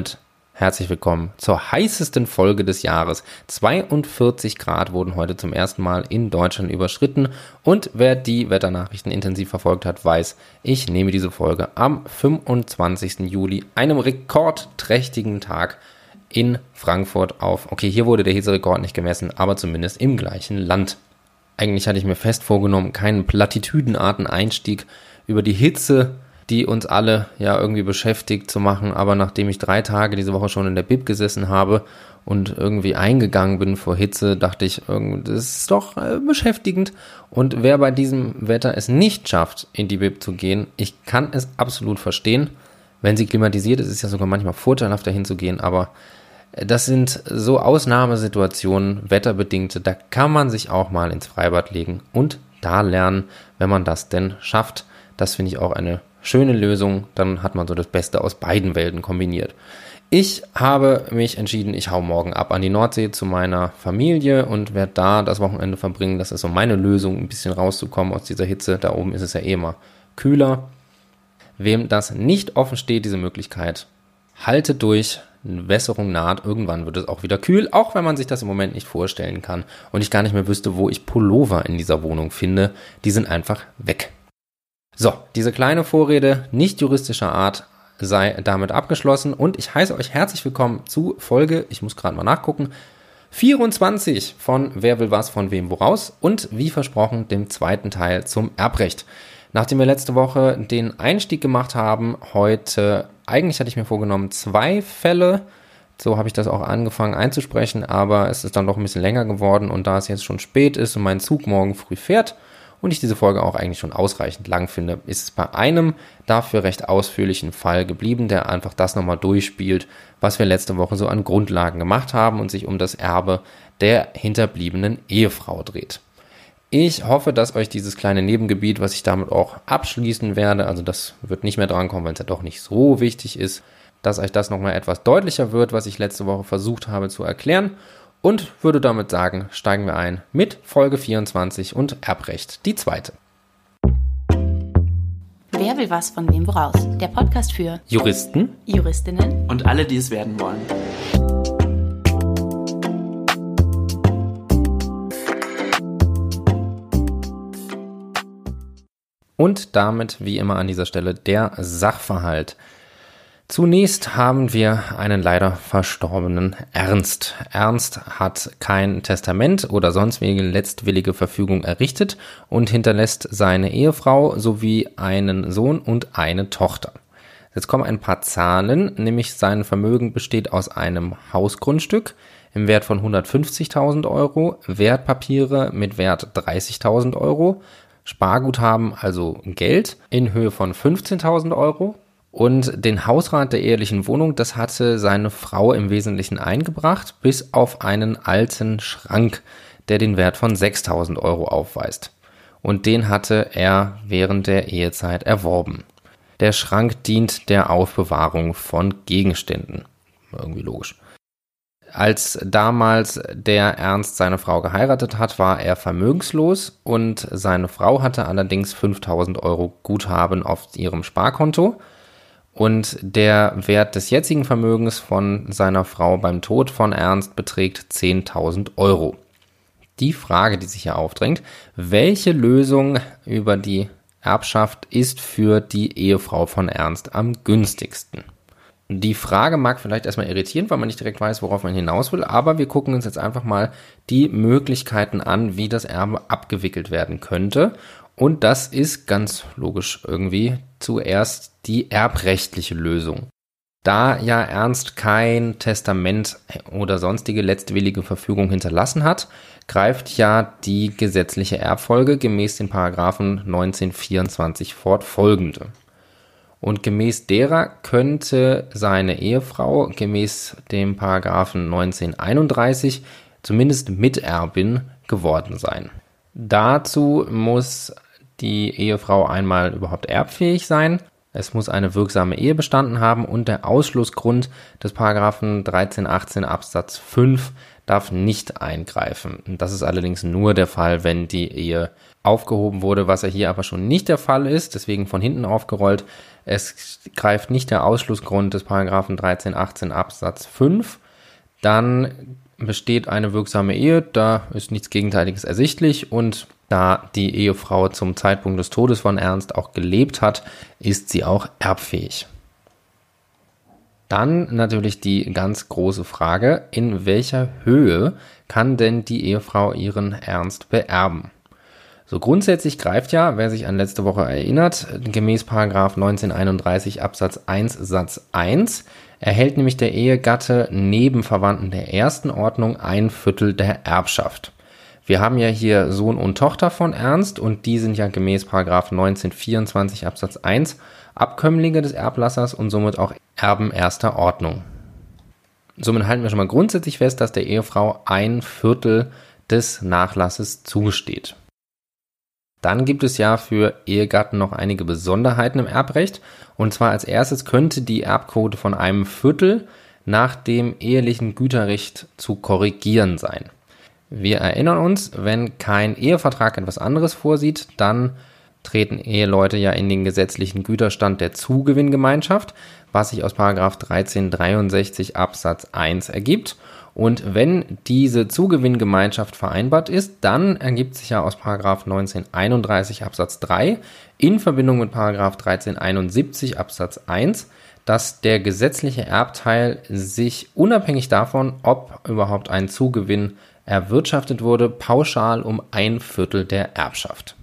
damit herzlich willkommen zur heißesten Folge des Jahres. 42 Grad wurden heute zum ersten Mal in Deutschland überschritten und wer die Wetternachrichten intensiv verfolgt hat, weiß, ich nehme diese Folge am 25. Juli, einem rekordträchtigen Tag in Frankfurt auf. Okay, hier wurde der Hitzerekord nicht gemessen, aber zumindest im gleichen Land. Eigentlich hatte ich mir fest vorgenommen, keinen Plattitüdenarten Einstieg über die Hitze die uns alle ja irgendwie beschäftigt zu machen. Aber nachdem ich drei Tage diese Woche schon in der Bib gesessen habe und irgendwie eingegangen bin vor Hitze, dachte ich, das ist doch äh, beschäftigend. Und wer bei diesem Wetter es nicht schafft, in die Bib zu gehen, ich kann es absolut verstehen. Wenn sie klimatisiert ist, ist es ja sogar manchmal vorteilhafter hinzugehen, aber das sind so Ausnahmesituationen, wetterbedingte, da kann man sich auch mal ins Freibad legen und da lernen, wenn man das denn schafft. Das finde ich auch eine schöne Lösung, dann hat man so das Beste aus beiden Welten kombiniert. Ich habe mich entschieden, ich hau morgen ab an die Nordsee zu meiner Familie und werde da das Wochenende verbringen. Das ist so meine Lösung, ein bisschen rauszukommen aus dieser Hitze. Da oben ist es ja eh immer kühler. Wem das nicht offen steht, diese Möglichkeit, halte durch. Eine Wässerung naht. Irgendwann wird es auch wieder kühl, auch wenn man sich das im Moment nicht vorstellen kann und ich gar nicht mehr wüsste, wo ich Pullover in dieser Wohnung finde. Die sind einfach weg. So, diese kleine Vorrede nicht juristischer Art sei damit abgeschlossen und ich heiße euch herzlich willkommen zu Folge, ich muss gerade mal nachgucken, 24 von Wer will was von wem woraus und wie versprochen dem zweiten Teil zum Erbrecht. Nachdem wir letzte Woche den Einstieg gemacht haben, heute, eigentlich hatte ich mir vorgenommen, zwei Fälle, so habe ich das auch angefangen einzusprechen, aber es ist dann doch ein bisschen länger geworden und da es jetzt schon spät ist und mein Zug morgen früh fährt, und ich diese Folge auch eigentlich schon ausreichend lang finde, ist es bei einem dafür recht ausführlichen Fall geblieben, der einfach das nochmal durchspielt, was wir letzte Woche so an Grundlagen gemacht haben und sich um das Erbe der hinterbliebenen Ehefrau dreht. Ich hoffe, dass euch dieses kleine Nebengebiet, was ich damit auch abschließen werde, also das wird nicht mehr drankommen, weil es ja doch nicht so wichtig ist, dass euch das nochmal etwas deutlicher wird, was ich letzte Woche versucht habe zu erklären und würde damit sagen, steigen wir ein mit Folge 24 und Erbrecht, die zweite. Wer will was von wem woraus? Der Podcast für Juristen, Juristinnen und alle, die es werden wollen. Und damit, wie immer an dieser Stelle, der Sachverhalt. Zunächst haben wir einen leider verstorbenen Ernst. Ernst hat kein Testament oder sonstige letztwillige Verfügung errichtet und hinterlässt seine Ehefrau sowie einen Sohn und eine Tochter. Jetzt kommen ein paar Zahlen, nämlich sein Vermögen besteht aus einem Hausgrundstück im Wert von 150.000 Euro, Wertpapiere mit Wert 30.000 Euro, Sparguthaben, also Geld in Höhe von 15.000 Euro, und den Hausrat der ehelichen Wohnung, das hatte seine Frau im Wesentlichen eingebracht, bis auf einen alten Schrank, der den Wert von 6000 Euro aufweist. Und den hatte er während der Ehezeit erworben. Der Schrank dient der Aufbewahrung von Gegenständen. Irgendwie logisch. Als damals der Ernst seine Frau geheiratet hat, war er vermögenslos und seine Frau hatte allerdings 5000 Euro Guthaben auf ihrem Sparkonto und der Wert des jetzigen Vermögens von seiner Frau beim Tod von Ernst beträgt 10.000 Euro. Die Frage, die sich hier aufdrängt, welche Lösung über die Erbschaft ist für die Ehefrau von Ernst am günstigsten? Die Frage mag vielleicht erstmal irritieren, weil man nicht direkt weiß, worauf man hinaus will, aber wir gucken uns jetzt einfach mal die Möglichkeiten an, wie das Erbe abgewickelt werden könnte. Und das ist ganz logisch irgendwie zuerst die erbrechtliche Lösung. Da ja Ernst kein Testament oder sonstige letztwillige Verfügung hinterlassen hat, greift ja die gesetzliche Erbfolge gemäß den Paragraphen 1924 fortfolgende. Und gemäß derer könnte seine Ehefrau gemäß dem Paragraphen 1931 zumindest Miterbin geworden sein. Dazu muss die Ehefrau einmal überhaupt erbfähig sein Es muss eine wirksame Ehe bestanden haben und der Ausschlussgrund des Paragraphen 1318 Absatz 5 darf nicht eingreifen. Das ist allerdings nur der Fall, wenn die Ehe aufgehoben wurde, was ja hier aber schon nicht der Fall ist, deswegen von hinten aufgerollt. Es greift nicht der Ausschlussgrund des Paragraphen 1318 Absatz 5. Dann besteht eine wirksame Ehe, da ist nichts Gegenteiliges ersichtlich und da die Ehefrau zum Zeitpunkt des Todes von Ernst auch gelebt hat, ist sie auch erbfähig. Dann natürlich die ganz große Frage, in welcher Höhe kann denn die Ehefrau ihren Ernst beerben? So grundsätzlich greift ja, wer sich an letzte Woche erinnert, gemäß 1931 Absatz 1 Satz 1 erhält nämlich der Ehegatte neben Verwandten der ersten Ordnung ein Viertel der Erbschaft. Wir haben ja hier Sohn und Tochter von Ernst und die sind ja gemäß 1924 Absatz 1 Abkömmlinge des Erblassers und somit auch Erben erster Ordnung. Somit halten wir schon mal grundsätzlich fest, dass der Ehefrau ein Viertel des Nachlasses zugesteht. Dann gibt es ja für Ehegatten noch einige Besonderheiten im Erbrecht. Und zwar als erstes könnte die Erbquote von einem Viertel nach dem ehelichen Güterrecht zu korrigieren sein. Wir erinnern uns, wenn kein Ehevertrag etwas anderes vorsieht, dann treten Eheleute ja in den gesetzlichen Güterstand der Zugewinngemeinschaft, was sich aus 1363 Absatz 1 ergibt. Und wenn diese Zugewinngemeinschaft vereinbart ist, dann ergibt sich ja aus 1931 Absatz 3 in Verbindung mit 1371 Absatz 1, dass der gesetzliche Erbteil sich unabhängig davon, ob überhaupt ein Zugewinn erwirtschaftet wurde, pauschal um ein Viertel der Erbschaft.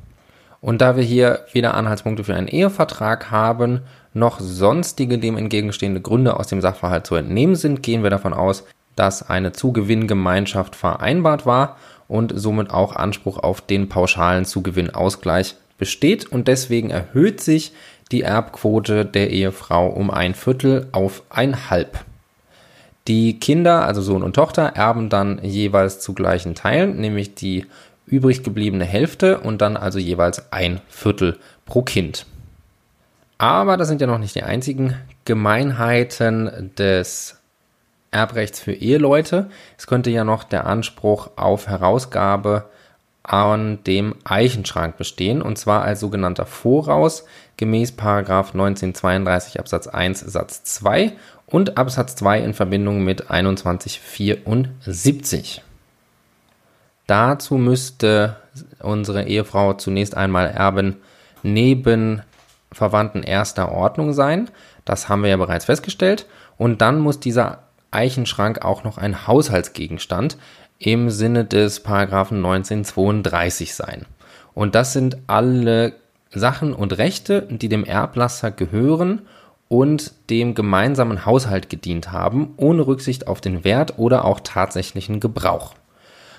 Und da wir hier weder Anhaltspunkte für einen Ehevertrag haben, noch sonstige dem entgegenstehende Gründe aus dem Sachverhalt zu entnehmen sind, gehen wir davon aus, dass eine Zugewinngemeinschaft vereinbart war und somit auch Anspruch auf den pauschalen Zugewinnausgleich besteht und deswegen erhöht sich die Erbquote der Ehefrau um ein Viertel auf ein Halb. Die Kinder, also Sohn und Tochter, erben dann jeweils zu gleichen Teilen, nämlich die übrig gebliebene Hälfte und dann also jeweils ein Viertel pro Kind. Aber das sind ja noch nicht die einzigen Gemeinheiten des Erbrechts für Eheleute. Es könnte ja noch der Anspruch auf Herausgabe an dem Eichenschrank bestehen, und zwar als sogenannter Voraus gemäß 1932 Absatz 1 Satz 2 und Absatz 2 in Verbindung mit 2174. Dazu müsste unsere Ehefrau zunächst einmal Erben neben Verwandten erster Ordnung sein. Das haben wir ja bereits festgestellt. Und dann muss dieser Eichenschrank auch noch ein Haushaltsgegenstand im Sinne des Paragraphen 1932 sein. Und das sind alle Sachen und Rechte, die dem Erblasser gehören und dem gemeinsamen Haushalt gedient haben, ohne Rücksicht auf den Wert oder auch tatsächlichen Gebrauch.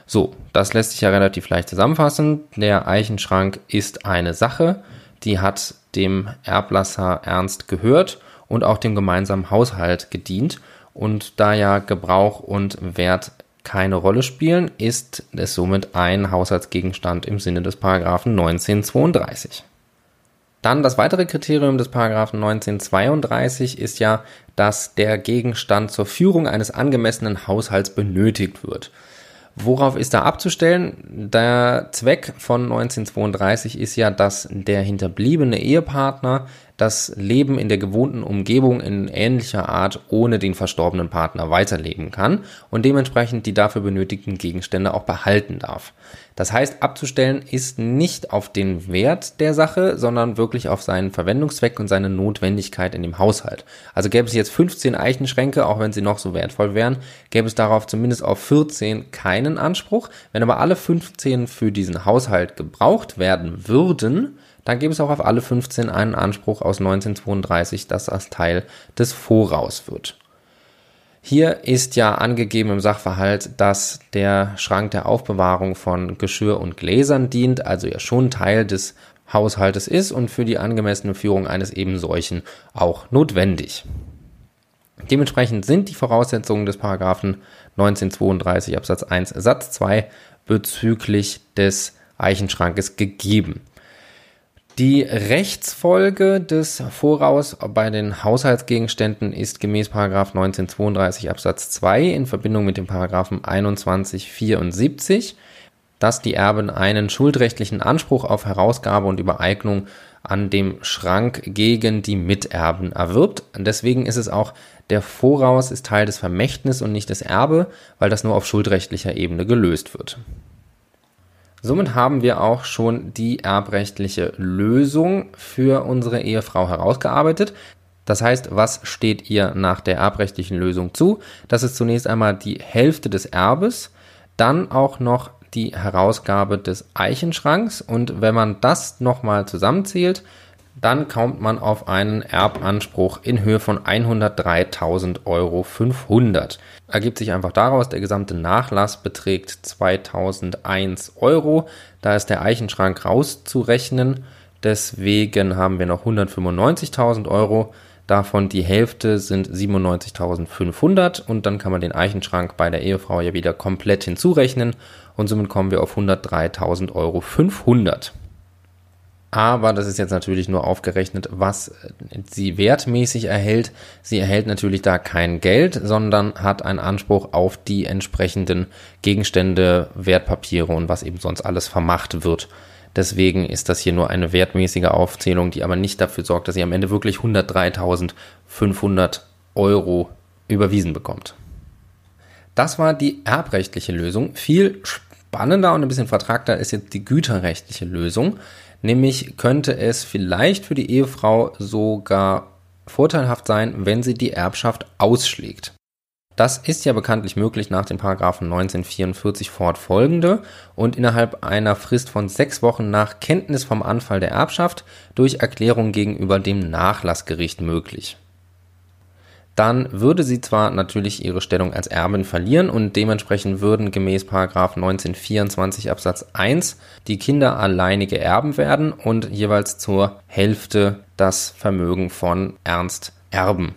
So, das lässt sich ja relativ leicht zusammenfassen. Der Eichenschrank ist eine Sache, die hat dem Erblasser Ernst gehört und auch dem gemeinsamen Haushalt gedient. Und da ja Gebrauch und Wert keine Rolle spielen, ist es somit ein Haushaltsgegenstand im Sinne des Paragraphen 1932. Dann das weitere Kriterium des Paragraphen 1932 ist ja, dass der Gegenstand zur Führung eines angemessenen Haushalts benötigt wird. Worauf ist da abzustellen? Der Zweck von 1932 ist ja, dass der hinterbliebene Ehepartner das Leben in der gewohnten Umgebung in ähnlicher Art ohne den verstorbenen Partner weiterleben kann und dementsprechend die dafür benötigten Gegenstände auch behalten darf. Das heißt, abzustellen ist nicht auf den Wert der Sache, sondern wirklich auf seinen Verwendungszweck und seine Notwendigkeit in dem Haushalt. Also gäbe es jetzt 15 Eichenschränke, auch wenn sie noch so wertvoll wären, gäbe es darauf zumindest auf 14 keinen Anspruch. Wenn aber alle 15 für diesen Haushalt gebraucht werden würden, dann gäbe es auch auf alle 15 einen Anspruch aus 1932, dass das Teil des Voraus wird. Hier ist ja angegeben im Sachverhalt, dass der Schrank der Aufbewahrung von Geschirr und Gläsern dient, also ja schon Teil des Haushaltes ist und für die angemessene Führung eines eben solchen auch notwendig. Dementsprechend sind die Voraussetzungen des Paragraphen 1932 Absatz 1 Satz 2 bezüglich des Eichenschrankes gegeben. Die Rechtsfolge des Voraus bei den Haushaltsgegenständen ist gemäß 1932 Absatz 2 in Verbindung mit dem Paragraphen 2174, dass die Erben einen schuldrechtlichen Anspruch auf Herausgabe und Übereignung an dem Schrank gegen die Miterben erwirbt. Deswegen ist es auch der Voraus ist Teil des Vermächtnis und nicht des Erbe, weil das nur auf schuldrechtlicher Ebene gelöst wird. Somit haben wir auch schon die erbrechtliche Lösung für unsere Ehefrau herausgearbeitet. Das heißt, was steht ihr nach der erbrechtlichen Lösung zu? Das ist zunächst einmal die Hälfte des Erbes, dann auch noch die Herausgabe des Eichenschranks und wenn man das nochmal zusammenzählt, dann kommt man auf einen Erbanspruch in Höhe von 103.500 Euro. Ergibt sich einfach daraus, der gesamte Nachlass beträgt 2001 Euro. Da ist der Eichenschrank rauszurechnen. Deswegen haben wir noch 195.000 Euro. Davon die Hälfte sind 97.500 und dann kann man den Eichenschrank bei der Ehefrau ja wieder komplett hinzurechnen und somit kommen wir auf 103.500 Euro. Aber das ist jetzt natürlich nur aufgerechnet, was sie wertmäßig erhält. Sie erhält natürlich da kein Geld, sondern hat einen Anspruch auf die entsprechenden Gegenstände, Wertpapiere und was eben sonst alles vermacht wird. Deswegen ist das hier nur eine wertmäßige Aufzählung, die aber nicht dafür sorgt, dass sie am Ende wirklich 103.500 Euro überwiesen bekommt. Das war die erbrechtliche Lösung. Viel spannender und ein bisschen vertragter ist jetzt die güterrechtliche Lösung. Nämlich könnte es vielleicht für die Ehefrau sogar vorteilhaft sein, wenn sie die Erbschaft ausschlägt. Das ist ja bekanntlich möglich nach den Paragraphen 1944 fortfolgende und innerhalb einer Frist von sechs Wochen nach Kenntnis vom Anfall der Erbschaft durch Erklärung gegenüber dem Nachlassgericht möglich dann würde sie zwar natürlich ihre Stellung als Erbin verlieren und dementsprechend würden gemäß 1924 Absatz 1 die Kinder alleinige Erben werden und jeweils zur Hälfte das Vermögen von Ernst erben.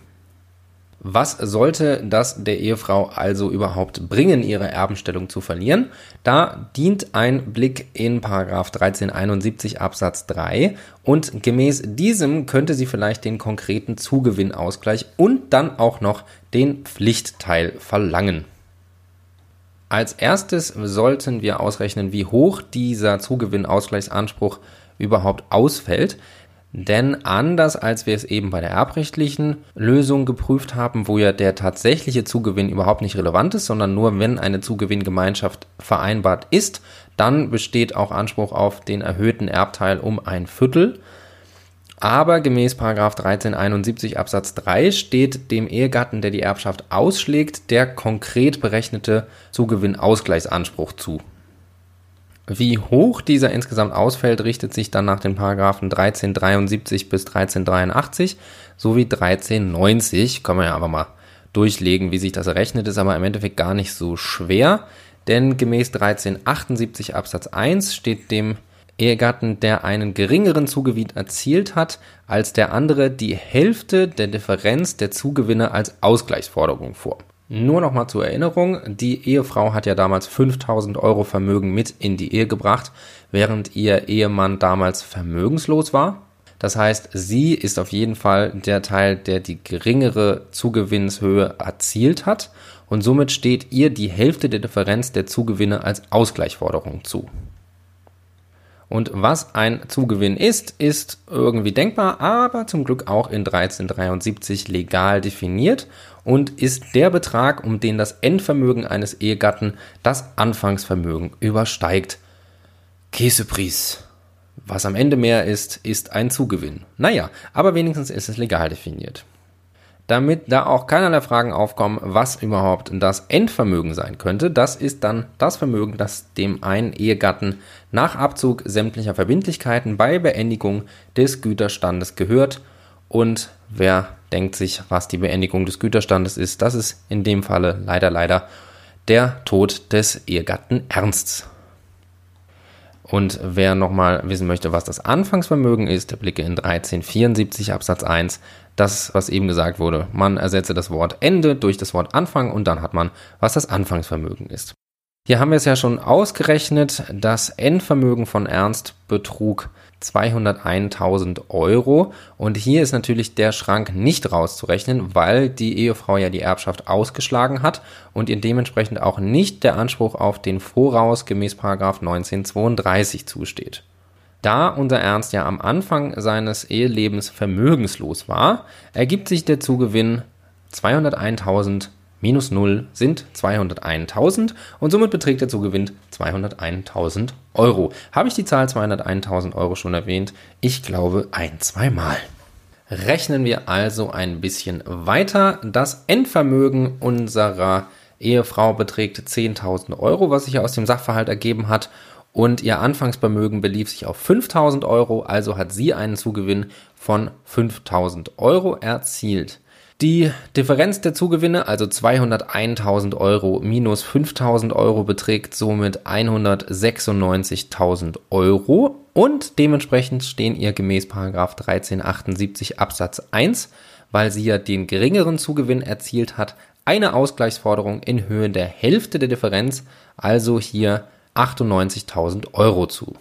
Was sollte das der Ehefrau also überhaupt bringen, ihre Erbenstellung zu verlieren? Da dient ein Blick in Paragraph 1371 Absatz 3 und gemäß diesem könnte sie vielleicht den konkreten Zugewinnausgleich und dann auch noch den Pflichtteil verlangen. Als erstes sollten wir ausrechnen, wie hoch dieser Zugewinnausgleichsanspruch überhaupt ausfällt. Denn anders als wir es eben bei der erbrechtlichen Lösung geprüft haben, wo ja der tatsächliche Zugewinn überhaupt nicht relevant ist, sondern nur wenn eine Zugewinngemeinschaft vereinbart ist, dann besteht auch Anspruch auf den erhöhten Erbteil um ein Viertel. Aber gemäß 1371 Absatz 3 steht dem Ehegatten, der die Erbschaft ausschlägt, der konkret berechnete Zugewinnausgleichsanspruch zu. Wie hoch dieser insgesamt ausfällt, richtet sich dann nach den Paragraphen 1373 bis 1383 sowie 1390. Kann man ja einfach mal durchlegen, wie sich das errechnet, ist aber im Endeffekt gar nicht so schwer, denn gemäß 1378 Absatz 1 steht dem Ehegatten, der einen geringeren Zugewinn erzielt hat, als der andere die Hälfte der Differenz der Zugewinne als Ausgleichsforderung vor. Nur noch mal zur Erinnerung, die Ehefrau hat ja damals 5000 Euro Vermögen mit in die Ehe gebracht, während ihr Ehemann damals vermögenslos war. Das heißt, sie ist auf jeden Fall der Teil, der die geringere Zugewinnshöhe erzielt hat und somit steht ihr die Hälfte der Differenz der Zugewinne als Ausgleichsforderung zu. Und was ein Zugewinn ist, ist irgendwie denkbar, aber zum Glück auch in 1373 legal definiert und ist der Betrag, um den das Endvermögen eines Ehegatten das Anfangsvermögen übersteigt. Käsepries. Was am Ende mehr ist, ist ein Zugewinn. Naja, aber wenigstens ist es legal definiert damit da auch keinerlei Fragen aufkommen, was überhaupt das Endvermögen sein könnte. Das ist dann das Vermögen, das dem einen Ehegatten nach Abzug sämtlicher Verbindlichkeiten bei Beendigung des Güterstandes gehört. Und wer denkt sich, was die Beendigung des Güterstandes ist, das ist in dem Falle leider, leider der Tod des Ehegatten Ernsts. Und wer nochmal wissen möchte, was das Anfangsvermögen ist, der blicke in 1374 Absatz 1 das, was eben gesagt wurde. Man ersetze das Wort Ende durch das Wort Anfang und dann hat man, was das Anfangsvermögen ist. Hier haben wir es ja schon ausgerechnet. Das Endvermögen von Ernst betrug 201.000 Euro. Und hier ist natürlich der Schrank nicht rauszurechnen, weil die Ehefrau ja die Erbschaft ausgeschlagen hat und ihr dementsprechend auch nicht der Anspruch auf den Voraus gemäß 1932 zusteht. Da unser Ernst ja am Anfang seines Ehelebens vermögenslos war, ergibt sich der Zugewinn 201.000 minus 0 sind 201.000 und somit beträgt der Zugewinn 201.000 Euro. Habe ich die Zahl 201.000 Euro schon erwähnt? Ich glaube ein, zweimal. Rechnen wir also ein bisschen weiter. Das Endvermögen unserer Ehefrau beträgt 10.000 Euro, was sich aus dem Sachverhalt ergeben hat. Und ihr Anfangsvermögen belief sich auf 5000 Euro, also hat sie einen Zugewinn von 5000 Euro erzielt. Die Differenz der Zugewinne, also 201.000 Euro minus 5.000 Euro, beträgt somit 196.000 Euro und dementsprechend stehen ihr gemäß 1378 Absatz 1, weil sie ja den geringeren Zugewinn erzielt hat, eine Ausgleichsforderung in Höhe der Hälfte der Differenz, also hier 98.000 Euro zu.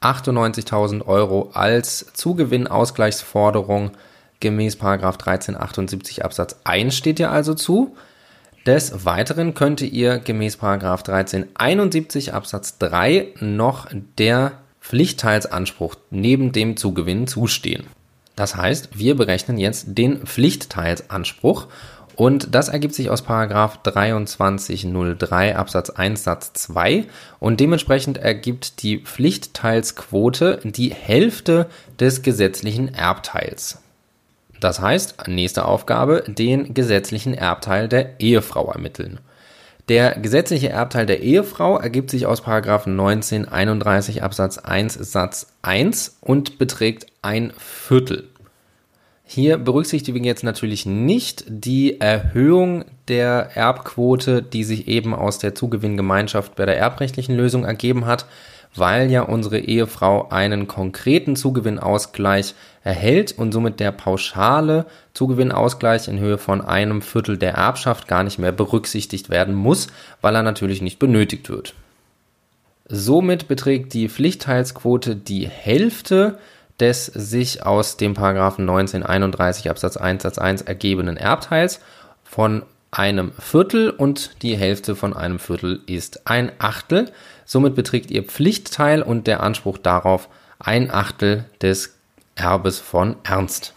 98.000 Euro als Zugewinnausgleichsforderung gemäß 1378 Absatz 1 steht ihr also zu. Des Weiteren könnte ihr gemäß 1371 Absatz 3 noch der Pflichtteilsanspruch neben dem Zugewinn zustehen. Das heißt, wir berechnen jetzt den Pflichtteilsanspruch und das ergibt sich aus Paragraph 2303 Absatz 1 Satz 2 und dementsprechend ergibt die Pflichtteilsquote die Hälfte des gesetzlichen Erbteils. Das heißt, nächste Aufgabe, den gesetzlichen Erbteil der Ehefrau ermitteln. Der gesetzliche Erbteil der Ehefrau ergibt sich aus 1931 Absatz 1 Satz 1 und beträgt ein Viertel. Hier berücksichtigen wir jetzt natürlich nicht die Erhöhung der Erbquote, die sich eben aus der Zugewinngemeinschaft bei der erbrechtlichen Lösung ergeben hat, weil ja unsere Ehefrau einen konkreten Zugewinnausgleich erhält und somit der pauschale Zugewinnausgleich in Höhe von einem Viertel der Erbschaft gar nicht mehr berücksichtigt werden muss, weil er natürlich nicht benötigt wird. Somit beträgt die Pflichtteilsquote die Hälfte des sich aus dem Paragraphen 1931 Absatz 1 Satz 1 ergebenen Erbteils von einem Viertel und die Hälfte von einem Viertel ist ein Achtel. Somit beträgt ihr Pflichtteil und der Anspruch darauf ein Achtel des Erbes von Ernst.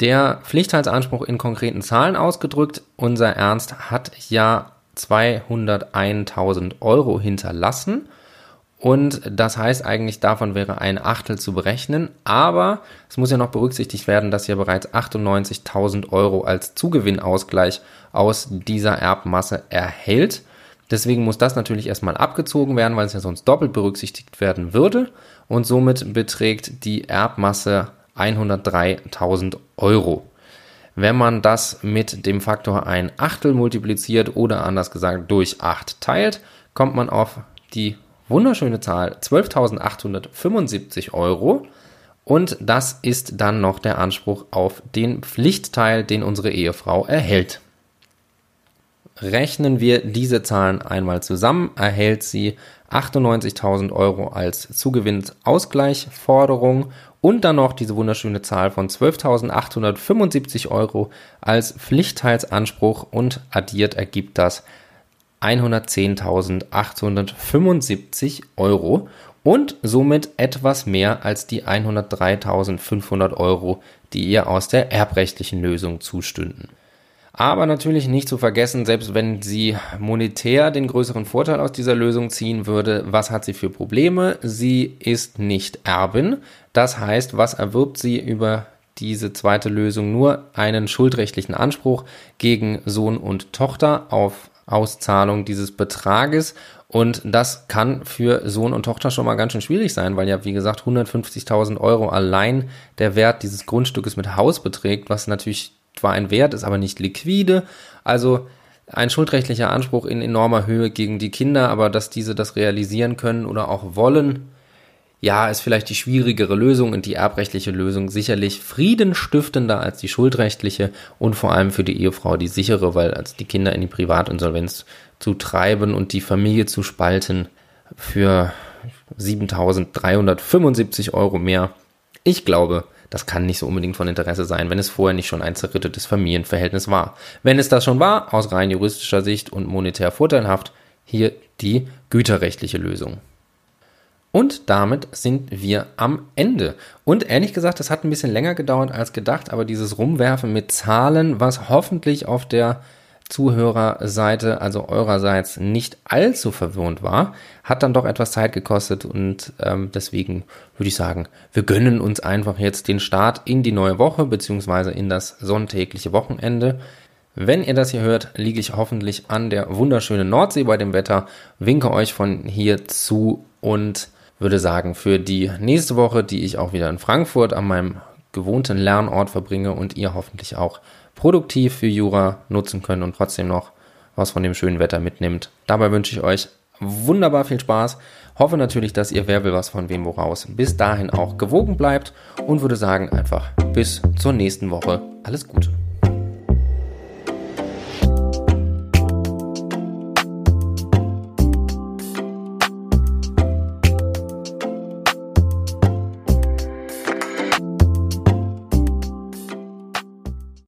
Der Pflichtteilsanspruch in konkreten Zahlen ausgedrückt, unser Ernst hat ja 201.000 Euro hinterlassen und das heißt eigentlich, davon wäre ein Achtel zu berechnen. Aber es muss ja noch berücksichtigt werden, dass ja bereits 98.000 Euro als Zugewinnausgleich aus dieser Erbmasse erhält. Deswegen muss das natürlich erstmal abgezogen werden, weil es ja sonst doppelt berücksichtigt werden würde. Und somit beträgt die Erbmasse 103.000 Euro. Wenn man das mit dem Faktor ein Achtel multipliziert oder anders gesagt durch 8 teilt, kommt man auf die wunderschöne Zahl 12.875 Euro. Und das ist dann noch der Anspruch auf den Pflichtteil, den unsere Ehefrau erhält. Rechnen wir diese Zahlen einmal zusammen, erhält sie 98.000 Euro als Zugewinnausgleichforderung und dann noch diese wunderschöne Zahl von 12.875 Euro als Pflichtteilsanspruch und addiert ergibt das 110.875 Euro und somit etwas mehr als die 103.500 Euro, die ihr aus der erbrechtlichen Lösung zustünden. Aber natürlich nicht zu vergessen, selbst wenn sie monetär den größeren Vorteil aus dieser Lösung ziehen würde, was hat sie für Probleme? Sie ist nicht Erbin. Das heißt, was erwirbt sie über diese zweite Lösung? Nur einen schuldrechtlichen Anspruch gegen Sohn und Tochter auf Auszahlung dieses Betrages. Und das kann für Sohn und Tochter schon mal ganz schön schwierig sein, weil ja, wie gesagt, 150.000 Euro allein der Wert dieses Grundstückes mit Haus beträgt, was natürlich zwar ein Wert ist, aber nicht liquide. Also ein schuldrechtlicher Anspruch in enormer Höhe gegen die Kinder, aber dass diese das realisieren können oder auch wollen, Ja, ist vielleicht die schwierigere Lösung und die erbrechtliche Lösung sicherlich friedenstiftender als die schuldrechtliche und vor allem für die Ehefrau die sichere, weil als die Kinder in die Privatinsolvenz zu treiben und die Familie zu spalten für 7.375 Euro mehr. Ich glaube, das kann nicht so unbedingt von Interesse sein, wenn es vorher nicht schon ein zerrittetes Familienverhältnis war. Wenn es das schon war, aus rein juristischer Sicht und monetär vorteilhaft, hier die güterrechtliche Lösung. Und damit sind wir am Ende. Und ehrlich gesagt, das hat ein bisschen länger gedauert als gedacht, aber dieses Rumwerfen mit Zahlen, was hoffentlich auf der Zuhörerseite, also eurerseits, nicht allzu verwirrend war, hat dann doch etwas Zeit gekostet und ähm, deswegen würde ich sagen, wir gönnen uns einfach jetzt den Start in die neue Woche beziehungsweise in das sonntägliche Wochenende. Wenn ihr das hier hört, liege ich hoffentlich an der wunderschönen Nordsee bei dem Wetter, winke euch von hier zu und würde sagen, für die nächste Woche, die ich auch wieder in Frankfurt an meinem gewohnten Lernort verbringe und ihr hoffentlich auch produktiv für Jura nutzen könnt und trotzdem noch was von dem schönen Wetter mitnimmt. Dabei wünsche ich euch wunderbar viel Spaß. Hoffe natürlich, dass ihr Wer will was von wem woraus bis dahin auch gewogen bleibt und würde sagen einfach bis zur nächsten Woche. Alles Gute.